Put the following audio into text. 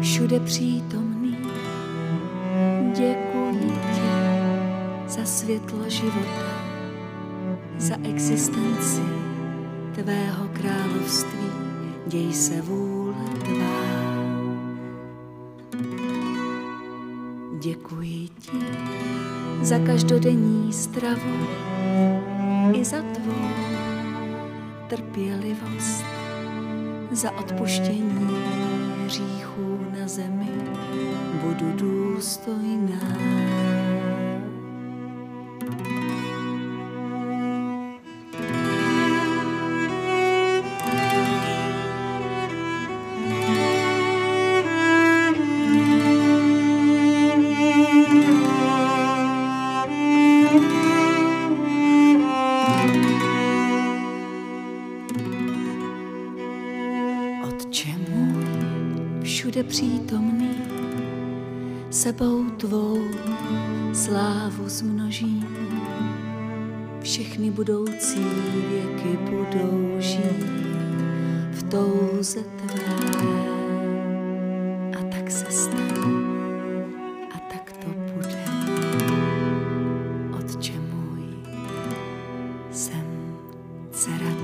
všude přítomný, děkuji ti za světlo života, za existenci tvého království, děj se vůle tvá. Děkuji ti za každodenní stravu i za tvou trpělivost, za odpuštění hříchů na zemi budu důstojná. Otče všude přítomný, sebou tvou slávu zmnožím Všechny budoucí věky budou žít v touze tvé. A tak se stane, a tak to bude. Otče můj, jsem dcera